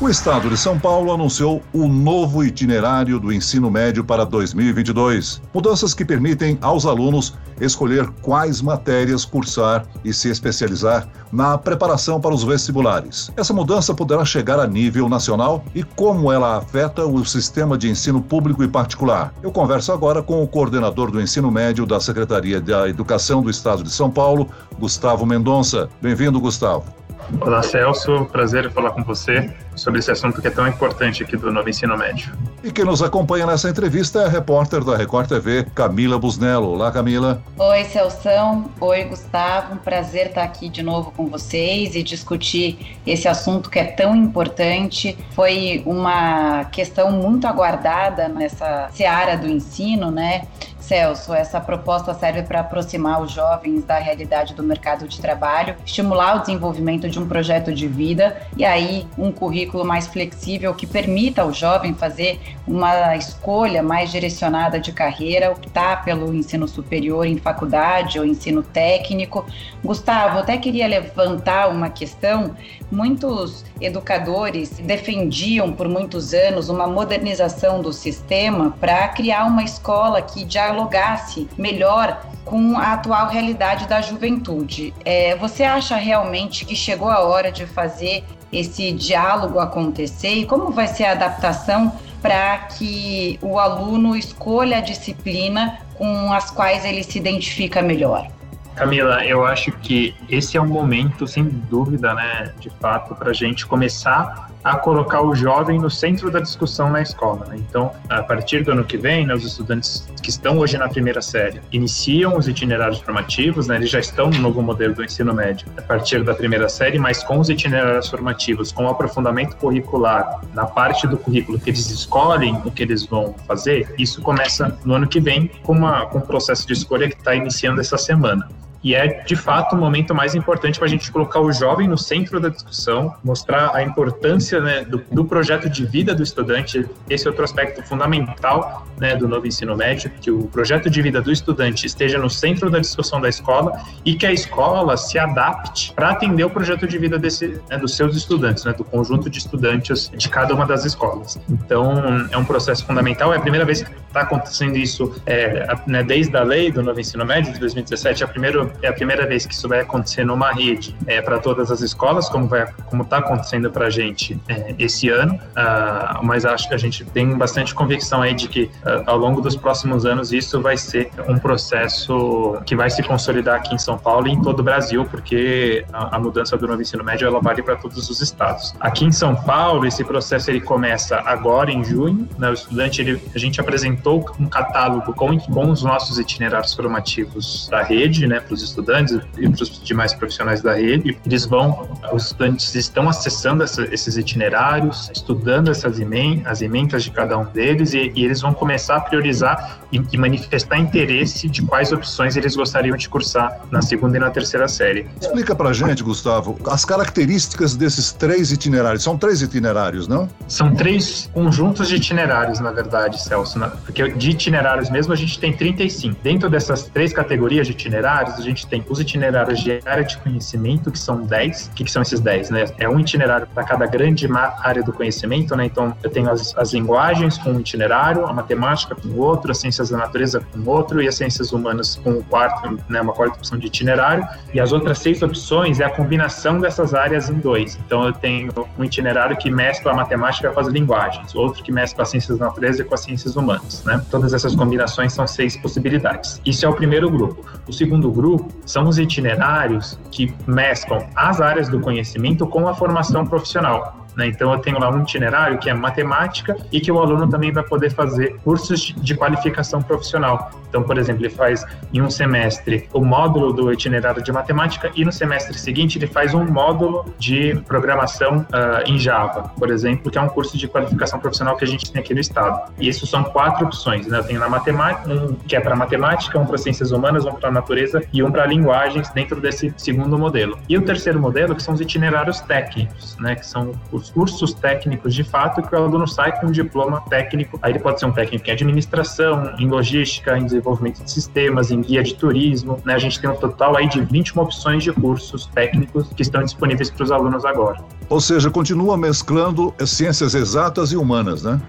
O Estado de São Paulo anunciou o novo itinerário do ensino médio para 2022. Mudanças que permitem aos alunos escolher quais matérias cursar e se especializar na preparação para os vestibulares. Essa mudança poderá chegar a nível nacional e como ela afeta o sistema de ensino público e particular. Eu converso agora com o coordenador do ensino médio da Secretaria da Educação do Estado de São Paulo, Gustavo Mendonça. Bem-vindo, Gustavo. Olá, Celso. Prazer em falar com você sobre esse assunto que é tão importante aqui do novo ensino médio. E quem nos acompanha nessa entrevista é a repórter da Record TV, Camila Busnello. Olá, Camila. Oi, Celção. Oi, Gustavo. Um prazer estar aqui de novo com vocês e discutir esse assunto que é tão importante. Foi uma questão muito aguardada nessa seara do ensino, né? Celso, essa proposta serve para aproximar os jovens da realidade do mercado de trabalho, estimular o desenvolvimento de um projeto de vida e aí um currículo mais flexível que permita ao jovem fazer uma escolha mais direcionada de carreira, optar pelo ensino superior em faculdade ou ensino técnico. Gustavo, até queria levantar uma questão. Muitos educadores defendiam por muitos anos uma modernização do sistema para criar uma escola que dialogasse melhor com a atual realidade da juventude. É, você acha realmente que chegou a hora de fazer esse diálogo acontecer e como vai ser a adaptação para que o aluno escolha a disciplina com as quais ele se identifica melhor? Camila, eu acho que esse é um momento, sem dúvida, né, de fato, para a gente começar a colocar o jovem no centro da discussão na escola. Né? Então, a partir do ano que vem, né, os estudantes que estão hoje na primeira série iniciam os itinerários formativos, né, eles já estão no novo modelo do ensino médio a partir da primeira série, mas com os itinerários formativos, com o aprofundamento curricular na parte do currículo que eles escolhem o que eles vão fazer, isso começa no ano que vem com, uma, com um processo de escolha que está iniciando essa semana. E é, de fato, o momento mais importante para a gente colocar o jovem no centro da discussão, mostrar a importância né, do, do, projeto de vida do estudante. Esse é outro aspecto fundamental né, do novo ensino médio, que o projeto de vida do estudante esteja no centro da discussão da escola e que a escola se adapte para atender o projeto de vida desse, né, dos seus estudantes, né, do conjunto de estudantes de cada uma das escolas. Então, é um processo fundamental. É a primeira vez que está acontecendo isso é, né, desde a lei do novo ensino médio de 2017, é a primeira é a primeira vez que isso vai acontecer numa rede é, para todas as escolas, como vai, como está acontecendo para a gente é, esse ano. Uh, mas acho que a gente tem bastante convicção aí de que uh, ao longo dos próximos anos isso vai ser um processo que vai se consolidar aqui em São Paulo e em todo o Brasil, porque a, a mudança do novo ensino médio ela vale para todos os estados. Aqui em São Paulo esse processo ele começa agora em junho. Né, o estudante ele, a gente apresentou um catálogo com, com os nossos itinerários formativos da rede, né, para os estudantes e para os demais profissionais da rede. Eles vão, os estudantes estão acessando essa, esses itinerários, estudando essas emendas, as emendas de cada um deles e, e eles vão começar a priorizar e, e, manifestar interesse de quais opções eles gostariam de cursar na segunda e na terceira série. Explica para gente, Gustavo, as características desses três itinerários. São três itinerários, não? São três conjuntos de itinerários, na verdade, Celso. Porque de itinerários mesmo a gente tem 35. Dentro dessas três categorias de itinerários, a gente gente tem os itinerários de área de conhecimento, que são 10. O que, que são esses 10? Né? É um itinerário para cada grande área do conhecimento, né? Então, eu tenho as, as linguagens com um itinerário, a matemática com outro, as ciências da natureza com outro e as ciências humanas com o quarto, né? Uma quarta opção de itinerário. E as outras seis opções é a combinação dessas áreas em dois. Então, eu tenho um itinerário que mescla a matemática com as linguagens, outro que mescla as ciências da natureza com as ciências humanas, né? Todas essas combinações são seis possibilidades. Isso é o primeiro grupo. O segundo grupo são os itinerários que mesclam as áreas do conhecimento com a formação profissional. Né? Então, eu tenho lá um itinerário que é matemática e que o aluno também vai poder fazer cursos de qualificação profissional. Então, por exemplo, ele faz em um semestre o módulo do itinerário de matemática e no semestre seguinte ele faz um módulo de programação uh, em Java, por exemplo, que é um curso de qualificação profissional que a gente tem aqui no estado. E isso são quatro opções, né? Eu tenho na matemática, um que é para matemática, um para ciências humanas, um para natureza e um para linguagens dentro desse segundo modelo. E o terceiro modelo que são os itinerários técnicos, né? Que são os cursos técnicos de fato que o aluno sai com um diploma técnico. Aí ele pode ser um técnico em administração, em logística, em desenvolvimento de sistemas, em guia de turismo. Né? A gente tem um total aí de 21 opções de cursos técnicos que estão disponíveis para os alunos agora. Ou seja, continua mesclando ciências exatas e humanas, né?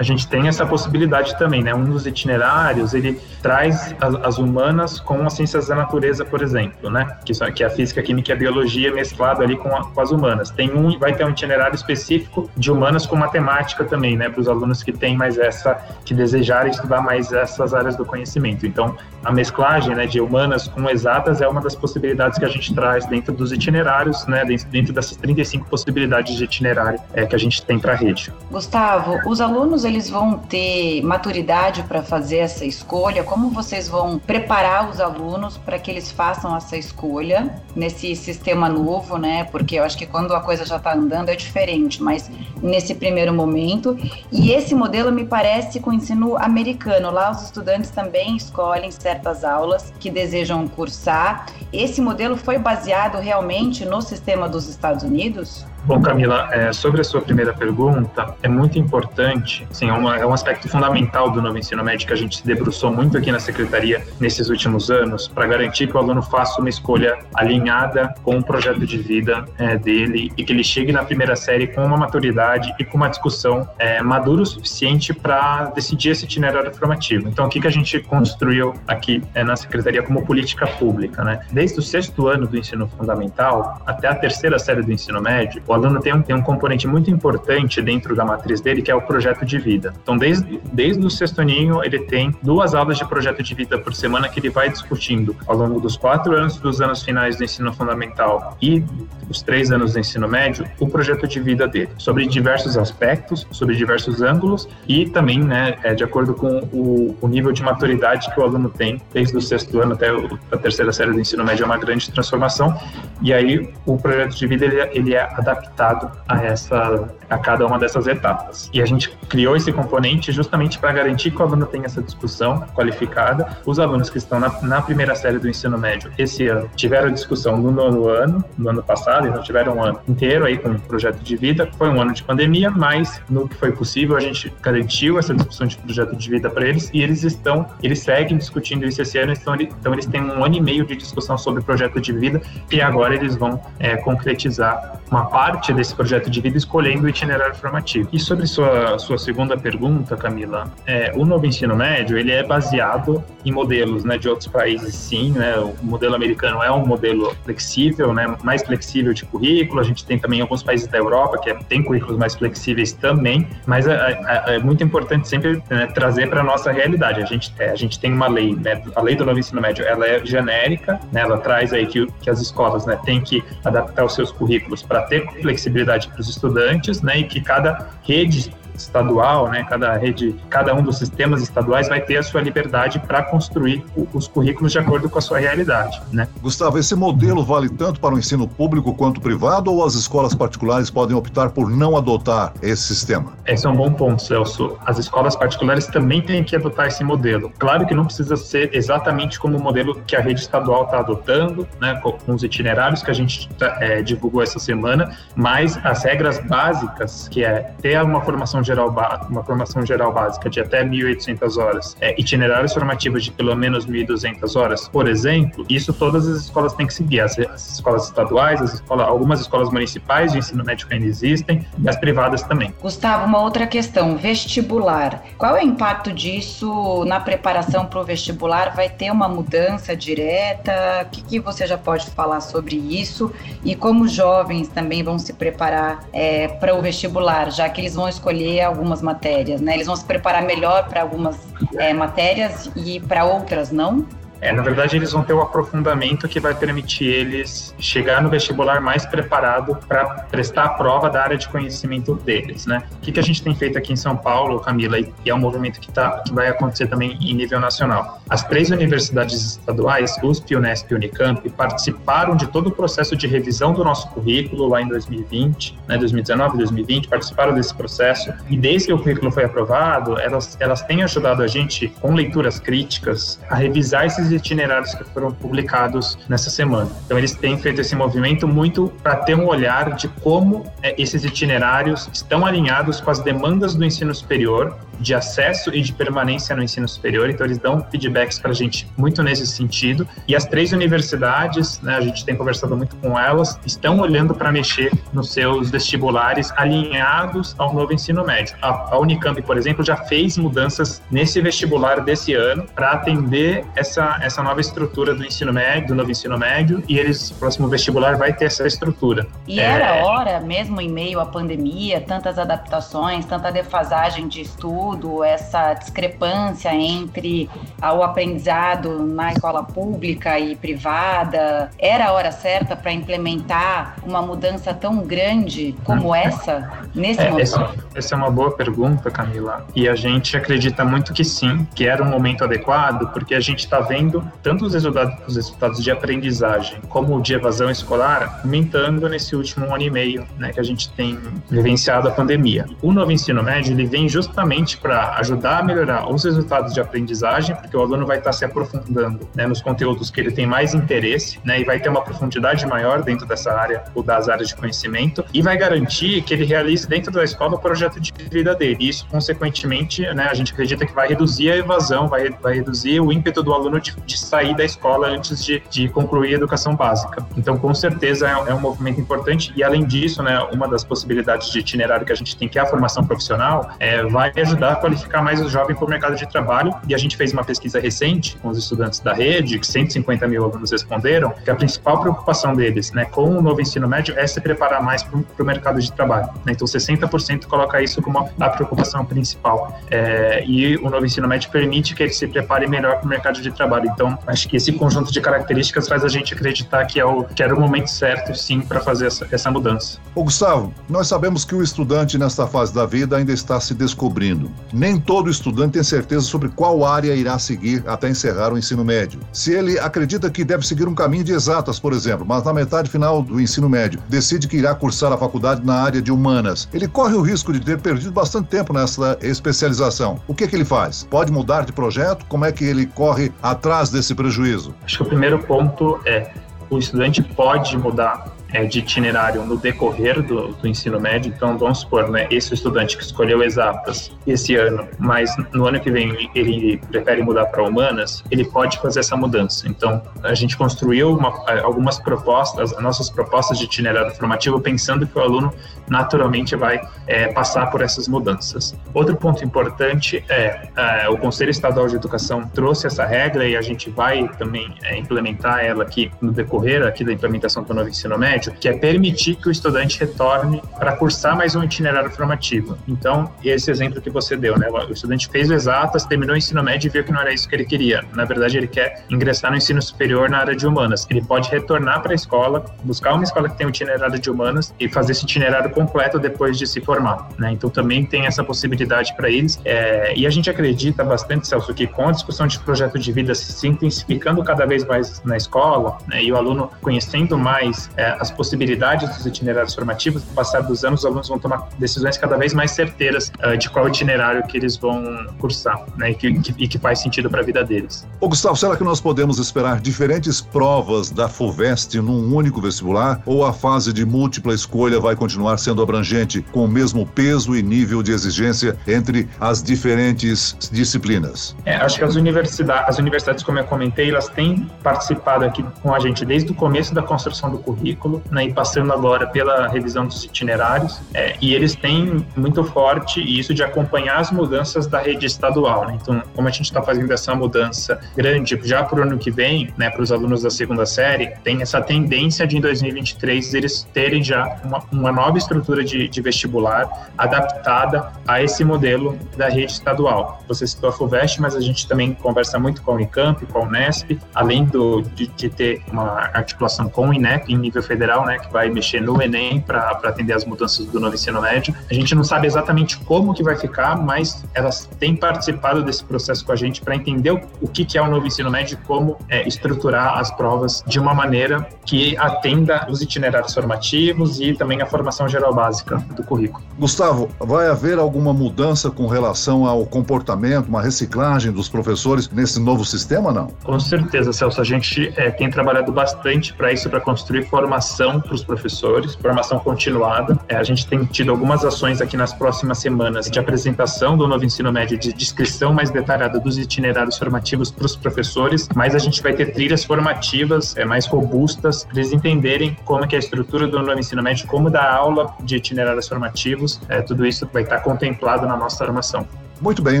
A gente tem essa possibilidade também, né? Um dos itinerários, ele traz as, as humanas com as ciências da natureza, por exemplo, né? Que, são, que é a física, a química e a biologia mesclado ali com, a, com, as humanas. Tem um, vai ter um itinerário específico de humanas com matemática também, né? Para os alunos que têm mais essa, que desejarem estudar mais essas áreas do conhecimento. Então, a mesclagem, né, de humanas com exatas é uma das possibilidades que a gente traz dentro dos itinerários, né? Dentro, dessas 35 possibilidades de itinerário é, que a gente tem para a rede. Gustavo, os alunos eles vão ter maturidade para fazer essa escolha? Como vocês vão preparar os alunos para que eles façam essa escolha nesse sistema novo, né? Porque eu acho que quando a coisa já está andando é diferente, mas nesse primeiro momento. E esse modelo me parece com o ensino americano. Lá os estudantes também escolhem certas aulas que desejam cursar. Esse modelo foi baseado realmente no sistema dos Estados Unidos? Bom, Camila, é, sobre a sua primeira pergunta, é muito importante, sim, é, uma, é, um aspecto fundamental do novo ensino médio que a gente se debruçou muito aqui na Secretaria nesses últimos anos, para garantir que o aluno faça uma escolha alinhada com o projeto de vida é, dele e que ele chegue na primeira série com uma maturidade e com uma discussão é, madura o suficiente para decidir esse itinerário formativo. Então, o que, que a gente construiu aqui é, na Secretaria como política pública, né? Desde o sexto ano do ensino fundamental até a terceira série do ensino médio, o aluno tem um, tem um componente muito importante dentro da matriz dele, que é o projeto de vida. Então, desde, desde o sexto aninho, ele tem duas aulas de projeto de vida por semana que ele vai discutindo ao longo dos quatro anos dos anos finais do ensino fundamental e os três anos do ensino médio, o projeto de vida dele, sobre diversos aspectos, sobre diversos ângulos e também, né, é, de acordo com o, o nível de maturidade que o aluno tem desde o sexto ano até a terceira série do ensino médio, é uma grande transformação. E aí, o projeto de vida, ele, ele é adaptado a essa a cada uma dessas etapas. E a gente criou esse componente justamente para garantir que o aluno tenha essa discussão qualificada. Os alunos que estão na, na, primeira série do ensino médio esse ano tiveram discussão no nono ano, no ano passado, então tiveram um ano inteiro aí com um projeto de vida. Foi um ano de pandemia, mas no que foi possível a gente garantiu essa discussão de projeto de vida para eles e eles estão, eles seguem discutindo isso esse ano, então, então eles têm um ano e meio de discussão sobre projeto de vida e agora eles vão é, concretizar uma parte desse projeto de vida escolhendo o itinerário formativo. E sobre sua, sua segunda pergunta, Camila, é, o novo ensino médio ele é baseado em modelos né, de outros países, sim. Né, o modelo americano é um modelo flexível, né, mais flexível de currículo. A gente tem também alguns países da Europa que é, tem currículos mais flexíveis também, mas é, é, é muito importante sempre né, trazer para a nossa realidade. A gente, é, a gente tem uma lei, né, a lei do novo ensino médio, ela é genérica, né, traz aí que, que as escolas né, têm que adaptar os seus currículos para ter flexibilidade para os estudantes, né, e que cada rede estadual, né, cada rede, cada um dos sistemas estaduais vai ter a sua liberdade para construir os currículos de acordo com a sua realidade, né? Gustavo, esse modelo vale tanto para o ensino público quanto privado ou as escolas particulares podem optar por não adotar esse sistema? Esse é um bom ponto, Celso. As escolas particulares também têm que adotar esse modelo. Claro que não precisa ser exatamente como o modelo que a rede estadual está adotando, né, com os itinerários que a gente é, divulgou essa semana, mas as regras básicas, que é ter uma formação geral, uma formação geral básica de até 1.800 horas, é, itinerários formativos de pelo menos 1.200 horas, por exemplo, isso todas as escolas têm que seguir, as, as escolas estaduais, as escolas, algumas escolas municipais de ensino médio ainda existem e as privadas também. Gustavo, uma outra questão, vestibular. Qual é o impacto disso na preparação para o vestibular? Vai ter uma mudança direta? O que, que, você já pode falar sobre isso? E como os jovens também vão se preparar é, para o vestibular, já que eles vão escolher algumas matérias, né? Eles vão se preparar melhor para algumas é, matérias e para outras não? É, na verdade, eles vão ter o um aprofundamento que vai permitir eles chegar no vestibular mais preparado para prestar a prova da área de conhecimento deles, né? O que, que a gente tem feito aqui em São Paulo, Camila, e é um movimento que, tá, que vai acontecer também em nível nacional. As três universidades estaduais, USP, Unesp e Unicamp, participaram de todo o processo de revisão do nosso currículo lá em 2020, né, 2019, 2020, participaram desse processo e desde que o currículo foi aprovado, elas, elas têm ajudado a gente com leituras críticas a revisar esses itinerários que foram publicados nessa semana. Então, eles têm feito esse movimento muito para ter um olhar de como é, esses itinerários estão alinhados com as demandas do ensino superior de acesso e de permanência no ensino superior, então eles dão feedbacks para a gente muito nesse sentido. E as três universidades, né, a gente tem conversado muito com elas, estão olhando para mexer nos seus vestibulares alinhados ao novo ensino médio. A, a Unicamp, por exemplo, já fez mudanças nesse vestibular desse ano para atender essa, essa nova estrutura do ensino médio, do novo ensino médio, e eles, o próximo vestibular vai ter essa estrutura. E é... era hora, mesmo em meio à pandemia, tantas adaptações, tanta defasagem de estudo, estudo, essa discrepância entre o aprendizado na escola pública e privada? Era a hora certa para implementar uma mudança tão grande como essa nesse é, momento? Essa, essa, é uma boa pergunta, Camila. E a gente acredita muito que sim, que era um momento adequado, porque a gente está vendo tanto os resultados, os resultados de aprendizagem como de evasão escolar aumentando nesse último ano e meio, né, que a gente tem vivenciado a pandemia. O novo ensino médio ele vem justamente para ajudar a melhorar os resultados de aprendizagem, porque o aluno vai estar se aprofundando né, nos conteúdos que ele tem mais interesse, né, e vai ter uma profundidade maior dentro dessa área ou das áreas de conhecimento, e vai garantir que ele realize dentro da escola o projeto de vida dele. Isso, consequentemente, né, a gente acredita que vai reduzir a evasão, vai, vai reduzir o ímpeto do aluno de, de sair da escola antes de, de, concluir a educação básica. Então, com certeza, é, é um movimento importante, e além disso, né, uma das possibilidades de itinerário que a gente tem, que é a formação profissional, é, vai ajudar a qualificar mais os jovens para o mercado de trabalho. E a gente fez uma pesquisa recente com os estudantes da rede, que 150 mil alunos responderam, que a principal preocupação deles né, com o novo ensino médio é se preparar mais para o mercado de trabalho. Né? Então, 60% coloca isso como a preocupação principal. É, e o novo ensino médio permite que ele se prepare melhor para o mercado de trabalho. Então, acho que esse conjunto de características faz a gente acreditar que, é o, que era o momento certo, sim, para fazer essa, essa mudança. Ô, Gustavo, nós sabemos que o estudante, nesta fase da vida, ainda está se descobrindo. Nem todo estudante tem certeza sobre qual área irá seguir até encerrar o ensino médio. Se ele acredita que deve seguir um caminho de exatas, por exemplo, mas na metade final do ensino médio decide que irá cursar a faculdade na área de humanas, ele corre o risco de ter perdido bastante tempo nessa especialização. O que, que ele faz? Pode mudar de projeto? Como é que ele corre atrás desse prejuízo? Acho que o primeiro ponto é o estudante pode mudar é, de itinerário no decorrer do, do, ensino médio. Então, vamos supor, né, esse estudante que escolheu exatas esse ano, mas no ano que vem ele prefere mudar para humanas, ele pode fazer essa mudança. Então, a gente construiu uma, algumas propostas, nossas propostas de itinerário formativo, pensando que o aluno naturalmente vai é, passar por essas mudanças. Outro ponto importante é, é, o Conselho Estadual de Educação trouxe essa regra e a gente vai também é, implementar ela aqui no decorrer aqui da implementação do novo ensino médio que é permitir que o estudante retorne para cursar mais um itinerário formativo. Então, esse exemplo que você deu, né? O estudante fez o exatas, terminou o ensino médio e viu que não era isso que ele queria. Na verdade, ele quer ingressar no ensino superior na área de humanas. Ele pode retornar para a escola, buscar uma escola que tem um itinerário de humanas e fazer esse itinerário completo depois de se formar, né? Então, também tem essa possibilidade para eles. É, e a gente acredita bastante, Celso, que com a discussão de projeto de vida se intensificando cada vez mais na escola, né, e o aluno conhecendo mais é, as possibilidades dos itinerários formativos, no passar dos anos, os alunos vão tomar decisões cada vez mais certeiras uh, de qual itinerário que eles vão cursar, né, e que, que, e que faz sentido para a vida deles. Ô Gustavo, será que nós podemos esperar diferentes provas da FUVEST num único vestibular? Ou a fase de múltipla escolha vai continuar sendo abrangente, com o mesmo peso e nível de exigência entre as diferentes disciplinas? É, acho que as universidades, as universidades, como eu comentei, elas têm participado aqui com a gente desde o começo da construção do currículo né, e passando agora pela revisão dos itinerários, é, e eles têm muito forte isso de acompanhar as mudanças da rede estadual. Né? Então, como a gente está fazendo essa mudança grande já para o ano que vem, né, para os alunos da segunda série, tem essa tendência de em 2023 eles terem já uma, uma nova estrutura de, de, vestibular adaptada a esse modelo da rede estadual. Você citou a FUVEST, mas a gente também conversa muito com a Unicamp, com a Unesp, além do, de, de ter uma articulação com o INEP em nível federal federal, né, que vai mexer no Enem para atender as mudanças do novo ensino médio. A gente não sabe exatamente como que vai ficar, mas elas têm participado desse processo com a gente para entender o que, que é o novo ensino médio e como é, estruturar as provas de uma maneira que atenda os itinerários formativos e também a formação geral básica do currículo. Gustavo, vai haver alguma mudança com relação ao comportamento, uma reciclagem dos professores nesse novo sistema, não? Com certeza, Celso. A gente é, tem trabalhado bastante para isso, para construir formação para os professores, formação continuada. É, a gente tem tido algumas ações aqui nas próximas semanas de apresentação do novo ensino médio, de descrição mais detalhada dos itinerários formativos para os professores, mas a gente vai ter trilhas formativas é, mais robustas para eles entenderem como é, a estrutura do novo ensino médio, como dar aula de itinerários formativos. É, tudo isso vai estar contemplado na nossa formação. Muito bem,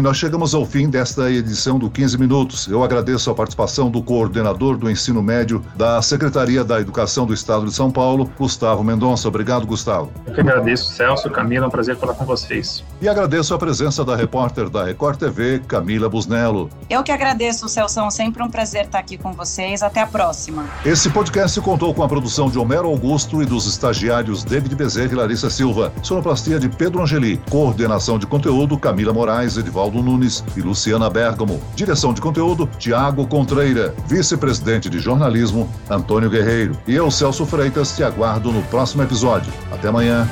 nós chegamos ao fim desta edição do 15 Minutos. Eu agradeço a participação do coordenador do ensino médio da Secretaria da Educação do Estado de São Paulo, Gustavo Mendonça. Obrigado, Gustavo. Eu que agradeço, Celso, Camila, é um prazer falar com vocês. E agradeço a presença da repórter da Record TV, Camila Busnello. Eu que agradeço, Celso, sempre um prazer estar aqui com vocês. Até a próxima. Esse podcast contou com a produção de Homero Augusto e dos estagiários David Bezerra e Larissa Silva. Sonoplastia de Pedro Angeli. Coordenação de conteúdo, Camila Edivaldo Nunes e Luciana Bergamo. Direção de conteúdo, Tiago Contreira. Vice-presidente de jornalismo, Antônio Guerreiro. E eu, Celso Freitas, te aguardo no próximo episódio. Até amanhã.